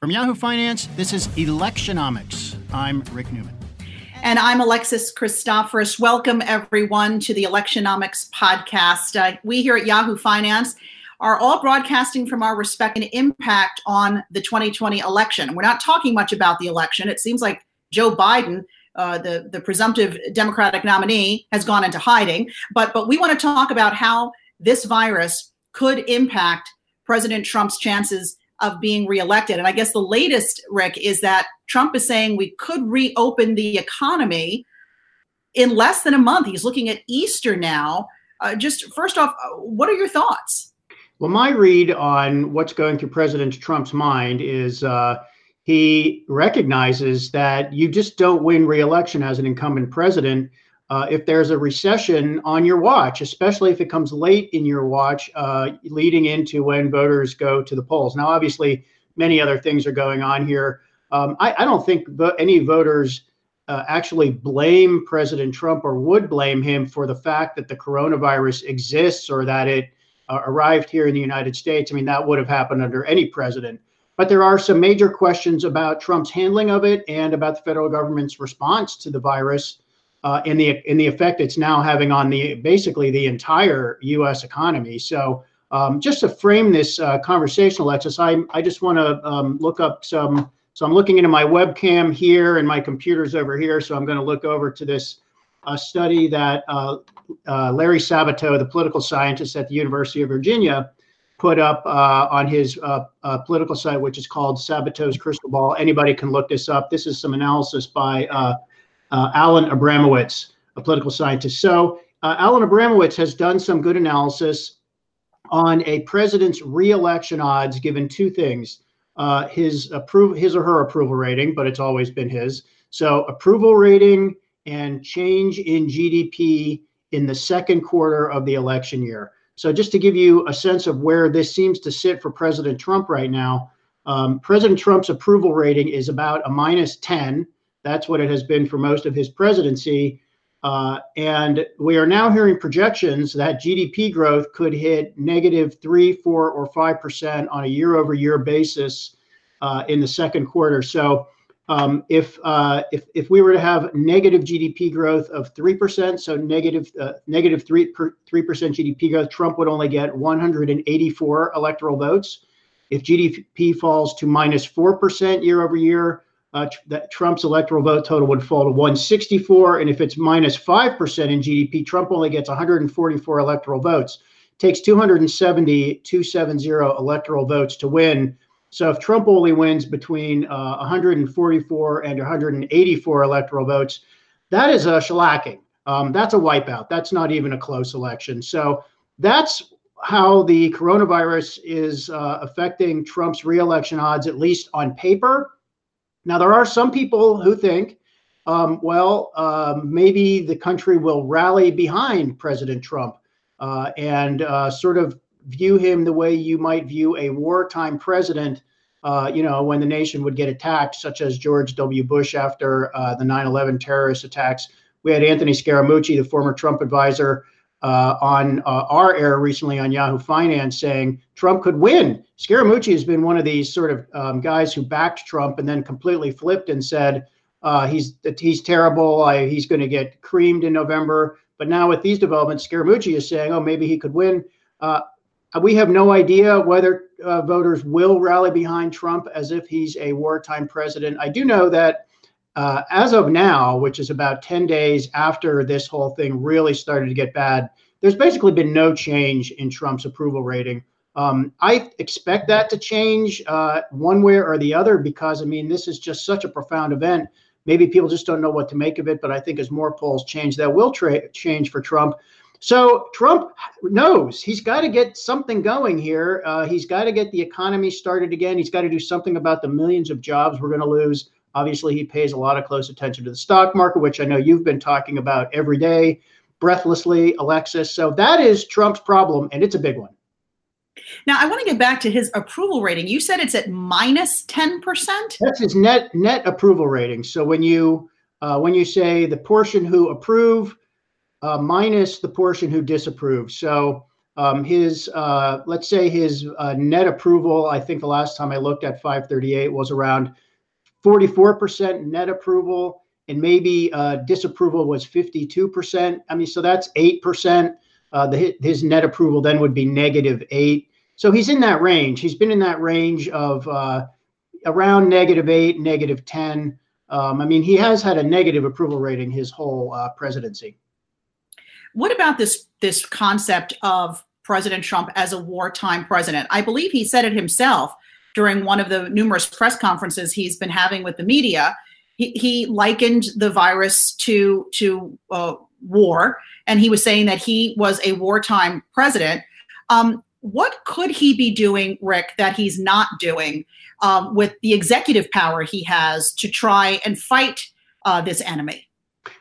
From Yahoo Finance, this is Electionomics. I'm Rick Newman. And I'm Alexis Christoforous. Welcome, everyone, to the Electionomics podcast. Uh, we here at Yahoo Finance are all broadcasting from our respect and impact on the 2020 election. We're not talking much about the election. It seems like Joe Biden, uh, the, the presumptive Democratic nominee, has gone into hiding. But, but we want to talk about how this virus could impact President Trump's chances of being reelected. And I guess the latest, Rick, is that Trump is saying we could reopen the economy in less than a month. He's looking at Easter now. Uh, just first off, uh, what are your thoughts? Well, my read on what's going through President Trump's mind is uh, he recognizes that you just don't win reelection as an incumbent president uh, if there's a recession on your watch, especially if it comes late in your watch, uh, leading into when voters go to the polls. Now, obviously, many other things are going on here. Um, I, I, don't think vo- any voters uh, actually blame President Trump or would blame him for the fact that the coronavirus exists or that it uh, arrived here in the United States. I mean, that would have happened under any president. But there are some major questions about Trump's handling of it and about the federal government's response to the virus uh, in the in the effect it's now having on the basically the entire U.S. economy. So um, just to frame this uh, conversation, Alexis, I I just want to um, look up some. So I'm looking into my webcam here, and my computer's over here. So I'm going to look over to this uh, study that uh, uh, Larry Sabato, the political scientist at the University of Virginia, put up on his political site, which is called Sabato's Crystal Ball. Anybody can look this up. This is some analysis by uh, Alan Abramowitz, a political scientist. So uh, Alan Abramowitz has done some good analysis on a president's reelection odds, given two things: uh, his approval, his or her approval rating, but it's always been his. So approval rating and change in GDP in the second quarter of the election year. So just to give you a sense of where this seems to sit for President Trump right now, um, President Trump's approval rating is about a minus 10 that's what it has been for most of his presidency. Uh, and we are now hearing projections that GDP growth could hit negative three, four, or five percent on a year-over-year basis uh, in the second quarter. So, um, if uh, if if we were to have negative GDP growth of three percent, so negative uh, negative three three percent GDP growth, Trump would only get 184 electoral votes. If GDP falls to minus four percent year over year, uh, that Trump's electoral vote total would fall to 164. And if it's minus 5% in GDP, Trump only gets 144 electoral votes. takes 270, 270 electoral votes to win. So if Trump only wins between uh, 144 and 184 electoral votes, that is a shellacking. Um, that's a wipeout. That's not even a close election. So that's how the coronavirus is uh, affecting Trump's reelection odds, at least on paper. Now, there are some people who think, um, well, um, maybe the country will rally behind President Trump uh, and uh, sort of view him the way you might view a wartime president. Uh, you know, when the nation would get attacked, such as George W. Bush after uh, the 9 11 terrorist attacks. We had Anthony Scaramucci, the former Trump advisor, uh, on uh, our air recently on Yahoo Finance saying Trump could win. Scaramucci has been one of these sort of um, guys who backed Trump and then completely flipped and said uh, he's he's terrible. I, he's going to get creamed in November. But now with these developments, Scaramucci is saying, oh, maybe he could win. Uh, we have no idea whether uh, voters will rally behind Trump as if he's a wartime president. I do know that uh, as of now, which is about 10 days after this whole thing really started to get bad, there's basically been no change in Trump's approval rating. Um, I expect that to change uh, one way or the other because, I mean, this is just such a profound event. Maybe people just don't know what to make of it, but I think as more polls change, that will tra- change for Trump. So Trump knows he's got to get something going here. Uh, he's got to get the economy started again. He's got to do something about the millions of jobs we're going to lose. Obviously, he pays a lot of close attention to the stock market, which I know you've been talking about every day, breathlessly, Alexis. So that is Trump's problem, and it's a big one. Now, I want to get back to his approval rating. You said it's at minus 10%? That's his net net approval rating. So when you uh, when you say the portion who approve uh, minus the portion who disapprove. So Um, his, uh, let's say his uh, net approval, I think the last time I looked at 538 was around 44% net approval, and maybe uh, disapproval was 52%. I mean, so that's 8%. Uh, the, his net approval then would be negative eight. So he's in that range. He's been in that range of uh, around negative eight, negative 10. Um, I mean, he has had a negative approval rating his whole uh, presidency. What about this this concept of President Trump as a wartime president? I believe he said it himself during one of the numerous press conferences he's been having with the media. He, he likened the virus to to uh, war, and he was saying that he was a wartime president. Um, what could he be doing, Rick, that he's not doing um, with the executive power he has to try and fight uh, this enemy?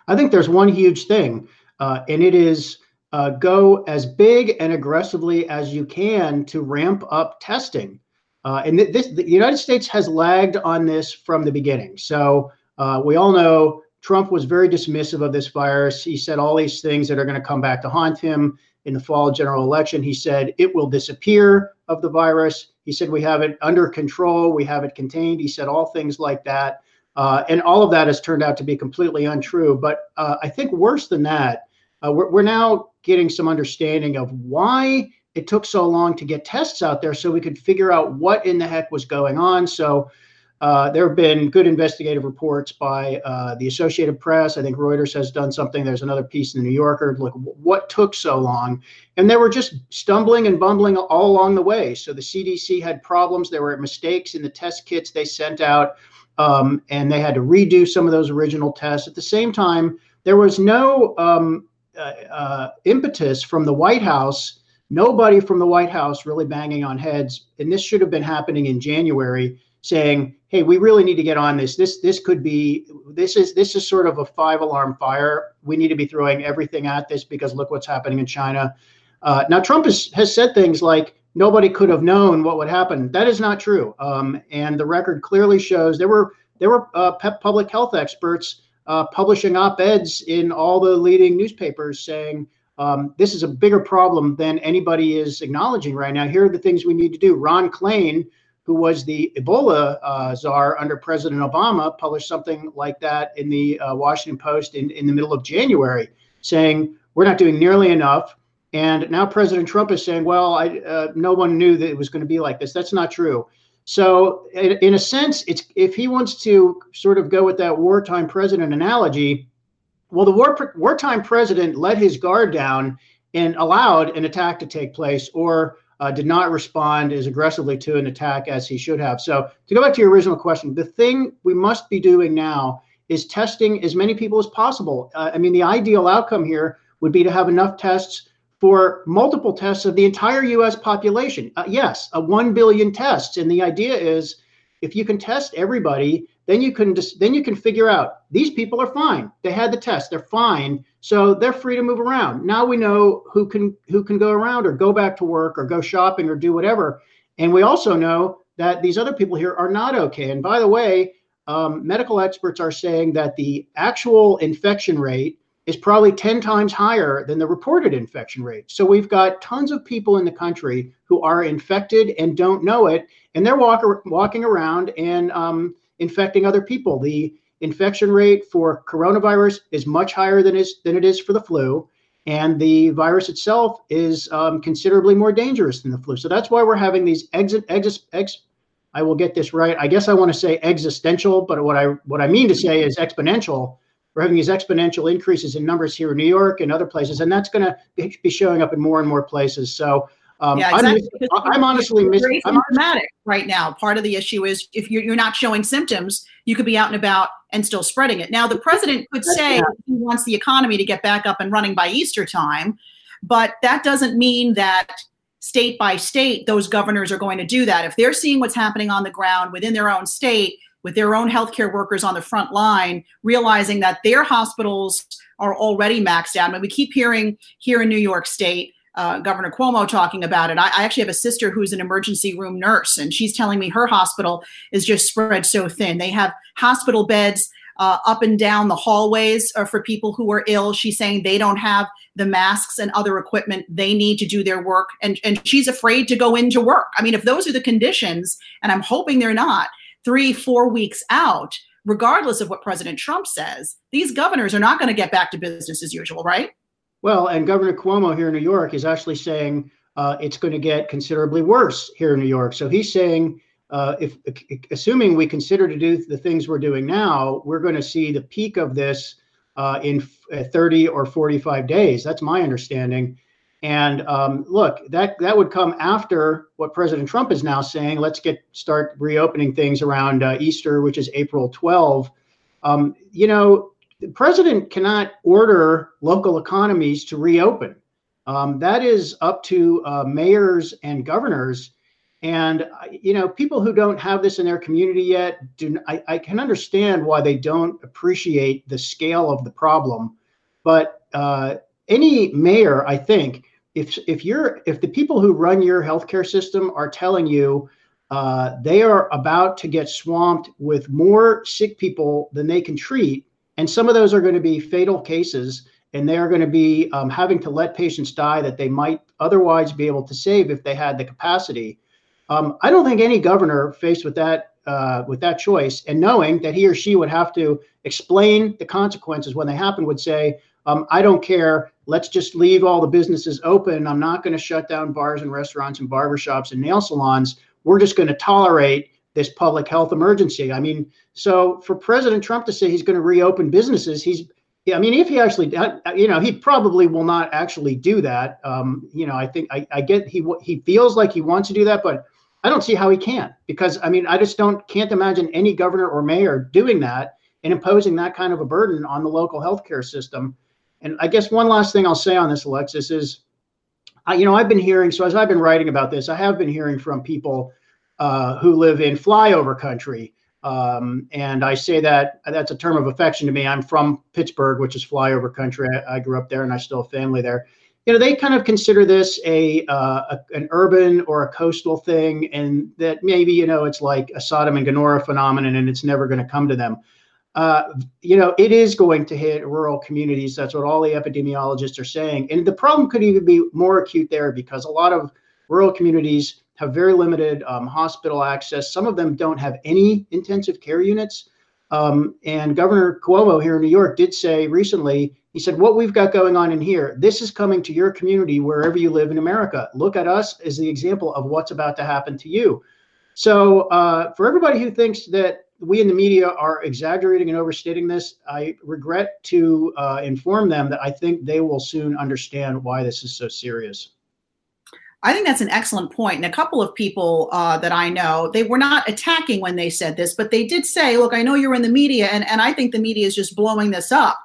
I think there's one huge thing, uh, and it is uh, go as big and aggressively as you can to ramp up testing. Uh, and th- this, the United States has lagged on this from the beginning. So uh, we all know Trump was very dismissive of this virus. He said all these things that are going to come back to haunt him in the fall general election. He said it will disappear of the virus. He said we have it under control, we have it contained. He said all things like that. Uh, and all of that has turned out to be completely untrue. But uh, I think worse than that, uh, we're, we're now getting some understanding of why it took so long to get tests out there so we could figure out what in the heck was going on. So uh, there have been good investigative reports by uh, the Associated Press. I think Reuters has done something. There's another piece in the New Yorker. Look, what took so long? And they were just stumbling and bumbling all along the way. So the CDC had problems. There were mistakes in the test kits they sent out, um, and they had to redo some of those original tests. At the same time, there was no um, uh, uh impetus from the White House. Nobody from the White House really banging on heads. And this should have been happening in January saying, "Hey, we really need to get on this. This this could be this is this is sort of a five alarm fire. We need to be throwing everything at this because look what's happening in China." Uh, now, Trump has, has said things like nobody could have known what would happen. That is not true, um, and the record clearly shows there were there were uh, public health experts uh, publishing op eds in all the leading newspapers saying. Um, this is a bigger problem than anybody is acknowledging right now. Here are the things we need to do. Ron Klain, who was the Ebola uh, czar under President Obama, published something like that in the uh, Washington Post in, in the middle of January, saying we're not doing nearly enough. And now President Trump is saying, well, I, uh, no one knew that it was going to be like this. That's not true. So, in, in a sense, it's if he wants to sort of go with that wartime president analogy, well, the war, wartime president let his guard down and allowed an attack to take place, or uh, did not respond as aggressively to an attack as he should have. So, to go back to your original question, the thing we must be doing now is testing as many people as possible. Uh, I mean, the ideal outcome here would be to have enough tests for multiple tests of the entire US population. Uh, yes, a 1 billion tests. And the idea is if you can test everybody, then you can just then you can figure out these people are fine. They had the test, they're fine. So they're free to move around. Now we know who can who can go around or go back to work or go shopping or do whatever. And we also know that these other people here are not okay. And by the way, um, medical experts are saying that the actual infection rate is probably 10 times higher than the reported infection rate. So we've got tons of people in the country who are infected and don't know it, and they're walk, walking around and um, infecting other people. The infection rate for coronavirus is much higher than is than it is for the flu, and the virus itself is um, considerably more dangerous than the flu. So that's why we're having these exit exit ex. I will get this right. I guess I want to say existential, but what I what I mean to say is exponential. We're having these exponential increases in numbers here in New York and other places, and that's going to be showing up in more and more places. So um, yeah, exactly. I'm, I'm honestly missing. I'm dramatic right now. Part of the issue is if you're, you're not showing symptoms, you could be out and about and still spreading it. Now, the president could say he wants the economy to get back up and running by Easter time, but that doesn't mean that state by state those governors are going to do that. If they're seeing what's happening on the ground within their own state, with their own healthcare workers on the front line, realizing that their hospitals are already maxed out. I mean, we keep hearing here in New York State uh, Governor Cuomo talking about it. I, I, actually have a sister who's an emergency room nurse, and she's telling me her hospital is just spread so thin. They have hospital beds uh, up and down the hallways uh, for people who are ill. She's saying they don't have the masks and other equipment they need to do their work, and and she's afraid to go into work. I mean, if those are the conditions, and I'm hoping they're not, three four weeks out, regardless of what President Trump says, these governors are not going to get back to business as usual, right? Well, and Governor Cuomo here in New York is actually saying uh, it's going to get considerably worse here in New York. So he's saying uh, if assuming we consider to do the things we're doing now, we're going to see the peak of this uh, in uh, 30 or 45 days. That's my understanding. And um, look, that that would come after what President Trump is now saying. Let's get start reopening things around uh, Easter, which is April 12. Um, you know, the president cannot order local economies to reopen. Um, that is up to uh, mayors and governors. And you know, people who don't have this in their community yet, do I, I can understand why they don't appreciate the scale of the problem. But uh, any mayor, I think, if if you're if the people who run your healthcare system are telling you uh, they are about to get swamped with more sick people than they can treat, and some of those are going to be fatal cases, and they are going to be um, having to let patients die that they might otherwise be able to save if they had the capacity. Um, I don't think any governor faced with that uh, with that choice and knowing that he or she would have to explain the consequences when they happen would say, um, I don't care. Let's just leave all the businesses open. I'm not going to shut down bars and restaurants and barbershops and nail salons. We're just going to tolerate this public health emergency. I mean, so for President Trump to say he's going to reopen businesses, he's I mean, if he actually, you know, he probably will not actually do that. Um, you know, I think I, I get he he feels like he wants to do that, but I don't see how he can because I mean I just don't can't imagine any governor or mayor doing that and imposing that kind of a burden on the local healthcare system. And I guess one last thing I'll say on this, Alexis, is I, you know I've been hearing so as I've been writing about this, I have been hearing from people uh, who live in flyover country. Um, and I say that that's a term of affection to me. I'm from Pittsburgh, which is flyover country. I, I grew up there and I still have family there you know, they kind of consider this a, uh, a, an urban or a coastal thing, and that maybe you know it's like a Sodom and Gomorrah phenomenon, and it's never going to come to them. Uh, you know, it is going to hit rural communities. That's what all the epidemiologists are saying, and the problem could even be more acute there because a lot of rural communities have very limited um, hospital access. Some of them don't have any intensive care units. Um, and Governor Cuomo here in New York did say recently he said, What we've got going on in here, this is coming to your community wherever you live in America. Look at us as the example of what's about to happen to you. So, uh, for everybody who thinks that we in the media are exaggerating and overstating this, I regret to uh, inform them that I think they will soon understand why this is so serious. I think that's an excellent point. And a couple of people uh, that I know, they were not attacking when they said this, but they did say, look, I know you're in the media, and, and I think the media is just blowing this up.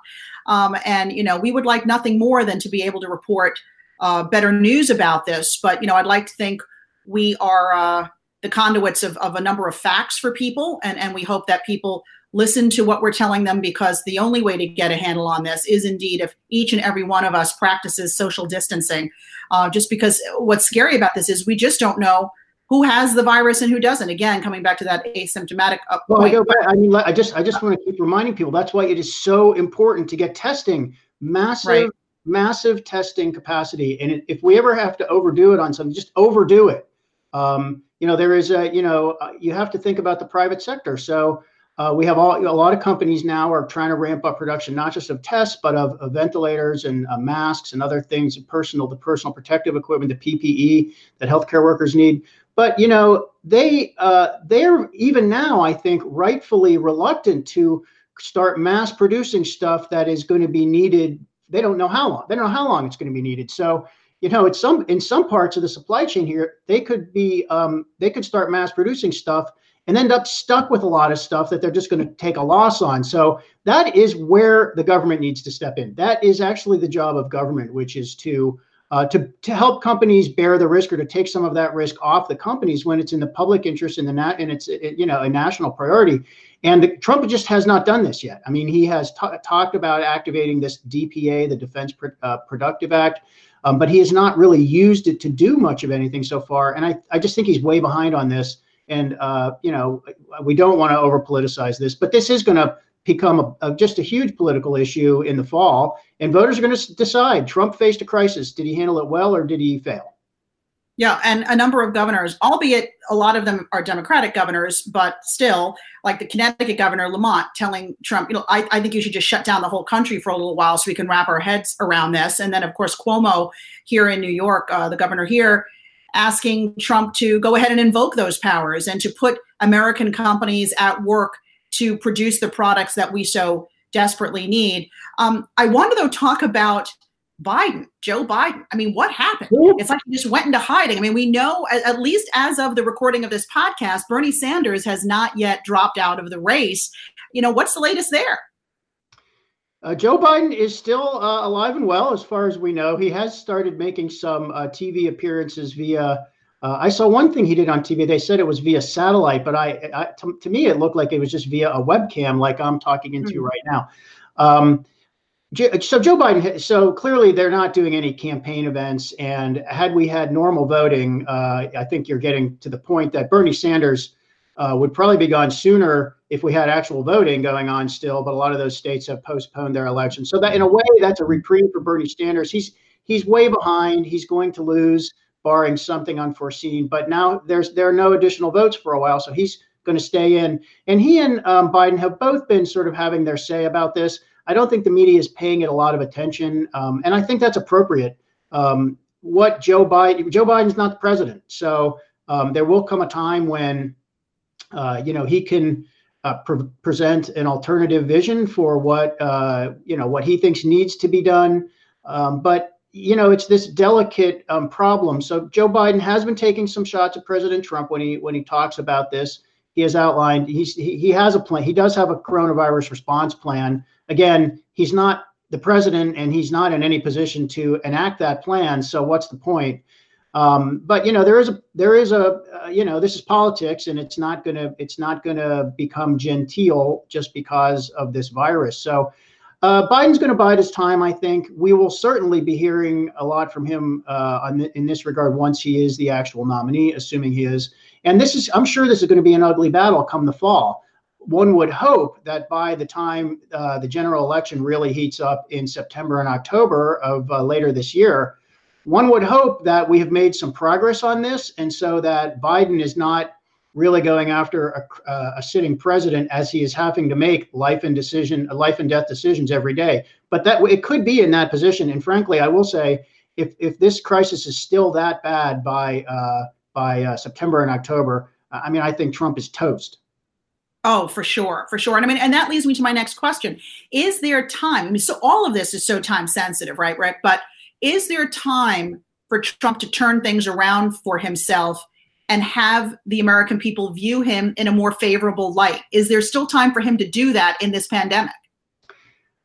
Um, and, you know, we would like nothing more than to be able to report uh, better news about this. But, you know, I'd like to think we are uh, the conduits of, of a number of facts for people. And, and we hope that people listen to what we're telling them because the only way to get a handle on this is indeed if each and every one of us practices social distancing. Uh, just because what's scary about this is we just don't know who has the virus and who doesn't. Again, coming back to that asymptomatic uh, well, I, go back, I mean, I just I just want to keep reminding people that's why it is so important to get testing, massive, right. massive testing capacity. And if we ever have to overdo it on something, just overdo it. Um, you know, there is a you know uh, you have to think about the private sector. So. Uh, we have all, a lot of companies now are trying to ramp up production, not just of tests, but of, of ventilators and uh, masks and other things, personal, the personal protective equipment, the PPE that healthcare workers need. But you know, they uh, they're even now, I think, rightfully reluctant to start mass producing stuff that is going to be needed. They don't know how long. They don't know how long it's going to be needed. So you know, it's some in some parts of the supply chain here, they could be um, they could start mass producing stuff and end up stuck with a lot of stuff that they're just going to take a loss on. So that is where the government needs to step in. That is actually the job of government, which is to uh, to, to help companies bear the risk or to take some of that risk off the companies when it's in the public interest in the nat and it's it, you know a national priority. And the, Trump just has not done this yet. I mean, he has t- talked about activating this DPA, the Defense Pro- uh, Productive Act, um, but he has not really used it to do much of anything so far. And I, I just think he's way behind on this. And uh, you know, we don't want to over politicize this, but this is going to become a, a, just a huge political issue in the fall, and voters are going to decide. Trump faced a crisis. Did he handle it well, or did he fail? Yeah, and a number of governors, albeit a lot of them are Democratic governors, but still, like the Connecticut governor Lamont telling Trump, you know, I, I think you should just shut down the whole country for a little while so we can wrap our heads around this. And then, of course, Cuomo here in New York, uh, the governor here, asking Trump to go ahead and invoke those powers and to put American companies at work to produce the products that we so desperately need. Um, I want to, though, talk about Biden, Joe Biden. I mean, what happened? It's like he just went into hiding. I mean, we know, at least as of the recording of this podcast, Bernie Sanders has not yet dropped out of the race. You know, what's the latest there? Uh, Joe Biden is still uh, alive and well, as far as we know. He has started making some uh, TV appearances via. Uh, I saw one thing he did on TV. They said it was via satellite, but I, I to, to, me, it looked like it was just via a webcam, like I'm talking into mm-hmm. right now. Um, so Joe Biden, so clearly they're not doing any campaign events. And had we had normal voting, uh, I think you're getting to the point that Bernie Sanders uh, would probably be gone sooner if we had actual voting going on still. But a lot of those states have postponed their elections. So that in a way, that's a reprieve for Bernie Sanders. He's he's way behind. He's going to lose, barring something unforeseen. But now there's there are no additional votes for a while, so he's going to stay in. And he and um, Biden have both been sort of having their say about this. I don't think the media is paying it a lot of attention, um, and I think that's appropriate. Um, what Joe Biden, Joe Biden's not the president, so um, there will come a time when, you know, he can uh, pre- present an alternative vision for what uh, you know what he thinks needs to be done. Um, but you know, it's this delicate um, problem. So Joe Biden has been taking some shots at President Trump when he when he talks about this. He has outlined he's he, he has a plan. He does have a coronavirus response plan again, he's not the president and he's not in any position to enact that plan. So what's the point? Um, but you know there is a there is a uh, you know this is politics and it's not gonna it's not gonna become genteel just because of this virus. So uh, Biden's going to bide his time. I think we will certainly be hearing a lot from him uh, the, in this regard once he is the actual nominee, assuming he is. And this is I'm sure this is going to be an ugly battle come the fall one would hope that by the time uh, the general election really heats up in September and October of uh, later this year, one would hope that we have made some progress on this, and so that Biden is not really going after a, uh, a sitting president as he is having to make life and decision, life and death decisions every day. But that it could be in that position. And frankly, I will say, if if this crisis is still that bad by uh, by uh, September and October, I mean, I think Trump is toast. Oh, for sure, for sure. And I mean, and that leads me to my next question: Is there time? I mean, so all of this is so time sensitive, right, Rick? But is there time for Trump to turn things around for himself and have the American people view him in a more favorable light? Is there still time for him to do that in this pandemic?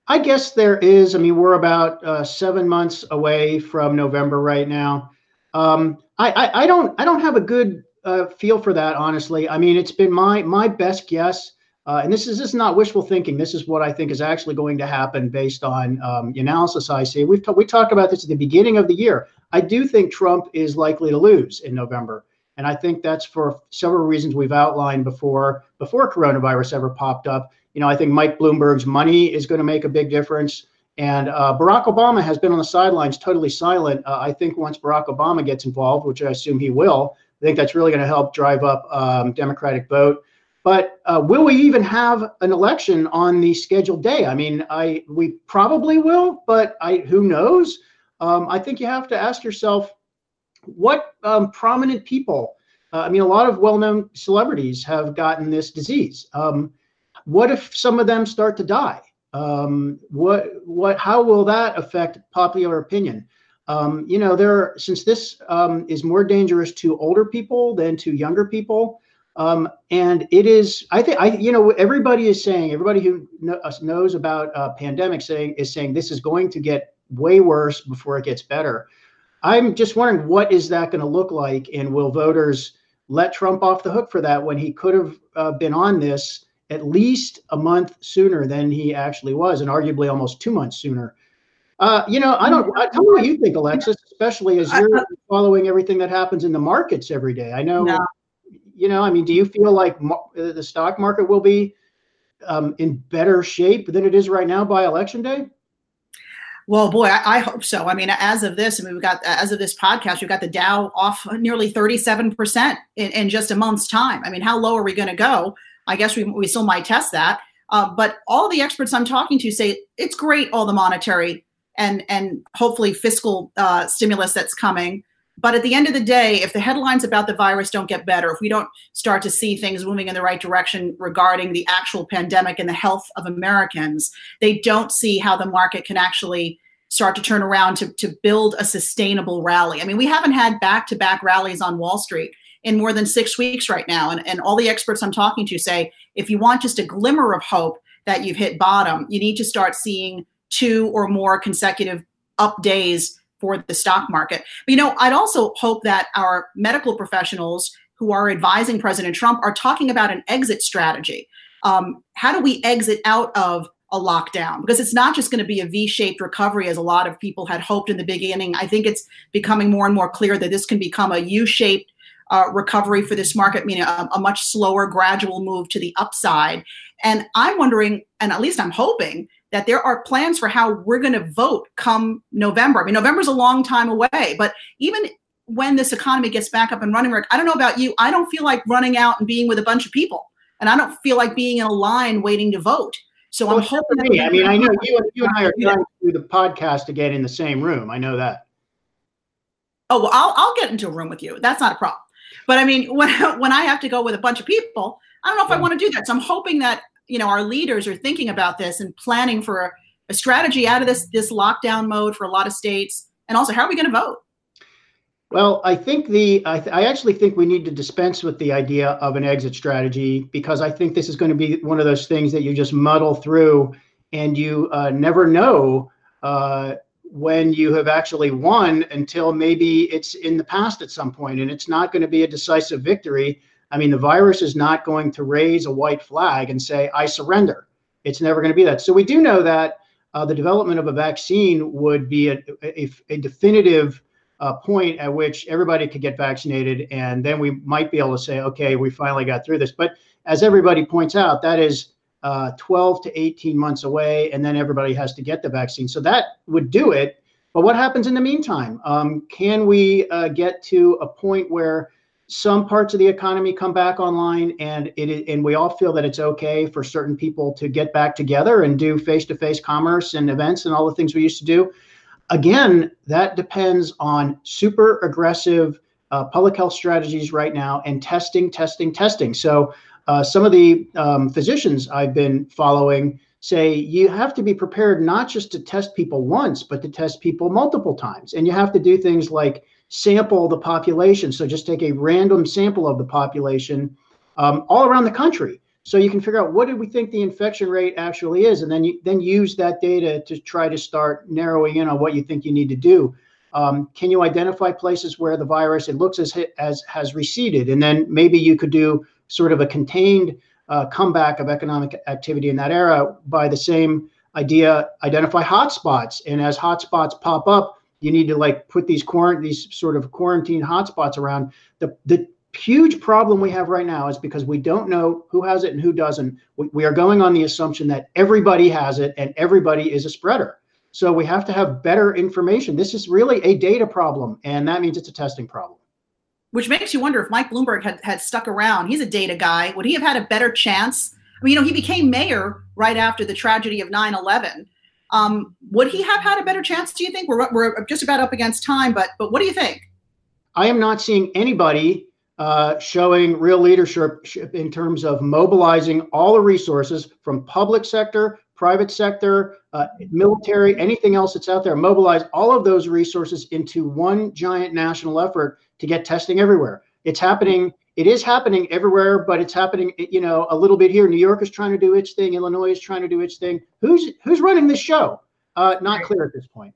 I guess there is. I mean, we're about uh, seven months away from November right now. Um, I, I, I don't I don't have a good uh, feel for that, honestly. I mean, it's been my my best guess, uh, and this is this is not wishful thinking. This is what I think is actually going to happen based on um, the analysis I see. We've t- we talked about this at the beginning of the year. I do think Trump is likely to lose in November, and I think that's for several reasons we've outlined before before coronavirus ever popped up. You know, I think Mike Bloomberg's money is going to make a big difference. And uh, Barack Obama has been on the sidelines, totally silent. Uh, I think once Barack Obama gets involved, which I assume he will, I think that's really going to help drive up um, Democratic vote. But uh, will we even have an election on the scheduled day? I mean, I we probably will, but I who knows? Um, I think you have to ask yourself what um, prominent people. Uh, I mean, a lot of well-known celebrities have gotten this disease. Um, what if some of them start to die? Um, what what? How will that affect popular opinion? Um, you know, there since this um, is more dangerous to older people than to younger people, um, and it is. I think I, you know, everybody is saying, everybody who uh, knows about uh, pandemic saying is saying this is going to get way worse before it gets better. I'm just wondering what is that going to look like, and will voters let Trump off the hook for that when he could have uh, been on this at least a month sooner than he actually was, and arguably almost two months sooner. Uh, you know, I don't. I, tell me what you think, Alexis, especially as you're following everything that happens in the markets every day. I know. No. You know, I mean, do you feel like uh, the stock market will be um, in better shape than it is right now by election day? Well, boy, I, I, hope so. I mean, as of this, I mean, we've got as of this podcast, we've got the Dow off nearly 37% in, in just a month's time. I mean, how low are we going to go? I guess we, we still might test that. Uh, but all the experts I'm talking to say it's great, all the monetary and and hopefully fiscal uh, stimulus that's coming. But at the end of the day, if the headlines about the virus don't get better, if we don't start to see things moving in the right direction regarding the actual pandemic and the health of Americans, they don't see how the market can actually start to turn around to, to build a sustainable rally. I mean, we haven't had back to back rallies on Wall Street in more than six weeks right now. And, and all the experts I'm talking to say if you want just a glimmer of hope that you've hit bottom, you need to start seeing two or more consecutive up days for the stock market. But, you know, I'd also hope that our medical professionals who are advising President Trump are talking about an exit strategy. Um, how do we exit out of a lockdown? Because it's not just going to be a V shaped recovery as a lot of people had hoped in the beginning. I think it's becoming more and more clear that this can become a U shaped uh, recovery for this market, meaning a, a much slower, gradual move to the upside. And I'm wondering, and at least I'm hoping, that there are plans for how we're going to vote come November. I mean, November's a long time away, but even when this economy gets back up and running, Rick, I don't know about you. I don't feel like running out and being with a bunch of people, and I don't feel like being in a line waiting to vote. So well, I'm hoping. Me. I mean, I know you, you and I are trying to do the podcast again in the same room. I know that. Oh well, I'll I'll get into a room with you. That's not a problem. But I mean, when when I have to go with a bunch of people, I don't know if. I want to do that. So I'm hoping that you know our leaders are thinking about this and planning for a, strategy out of this this lockdown mode for a lot of states, and also how are we going to vote? Well, I think the I, th- I, actually think we need to dispense with the idea of an exit strategy because I think this is going to be one of those things that you just muddle through and you uh, never know uh, when you have actually won until maybe it's in the past at some point and it's not going to be a decisive victory. I mean, the virus is not going to raise a white flag and say, I surrender. It's never going to be that. So we do know that uh, the development of a vaccine would be a, a, a definitive uh, point at which everybody could get vaccinated. And then we might be able to say, okay, we finally got through this. But as everybody points out, that is uh, 12 to 18 months away, and then everybody has to get the vaccine. So that would do it. But what happens in the meantime? Um, can we uh, get to a point where some parts of the economy come back online, and it and we all feel that it's okay for certain people to get back together and do face-to-face commerce and events and all the things we used to do? Again, that depends on super aggressive uh, public health strategies right now and testing, testing, testing. So uh, some of the um, physicians I've been following say you have to be prepared not just to test people once, but to test people multiple times. And you have to do things like sample the population. So just take a random sample of the population um, all around the country. So you can figure out what do we think the infection rate actually is, and then you then use that data to try to start narrowing in on what you think you need to do. Um, can you identify places where the virus it looks as as has receded, and then maybe you could do sort of a contained uh, comeback of economic activity in that era by the same idea identify hotspots and as hotspots pop up you need to like put these quarant these sort of quarantine hotspots around the the huge problem we have right now is because we don't know who has it and who doesn't we, we are going on the assumption that everybody has it and everybody is a spreader so we have to have better information this is really a data problem and that means it's a testing problem which makes you wonder if Mike Bloomberg had, had stuck around. He's a data guy. Would he have had a better chance? I mean, you know, he became mayor right after the tragedy of 9 11. Um, would he have had a better chance, do you think? We're, we're just about up against time, but, but what do you think? I am not seeing anybody uh, showing real leadership in terms of mobilizing all the resources from public sector, private sector, uh, military, anything else that's out there, mobilize all of those resources into one giant national effort to get testing everywhere. It's happening. It is happening everywhere, but it's happening, you know, a little bit here. New York is trying to do its thing. Illinois is trying to do its thing. Who's who's running this show? Uh, not clear at this point.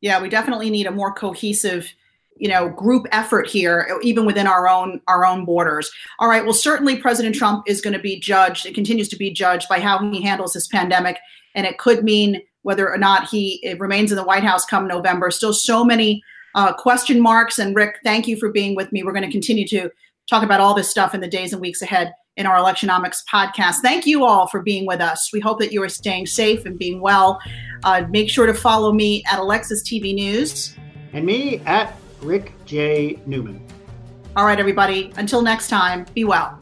Yeah, we definitely need a more cohesive you know group effort here even within our own our own borders all right well certainly president trump is going to be judged it continues to be judged by how he handles this pandemic and it could mean whether or not he remains in the white house come november still so many uh, question marks. And Rick, thank you for being with me. We're going to continue to talk about all this stuff in the days and weeks ahead. in our Electionomics podcast. Thank you all for being with us. We hope that you are staying safe and being well. Uh, make sure to follow me at Alexis TV News. And me at Rick J. Newman. All right, everybody. Until next time, be well.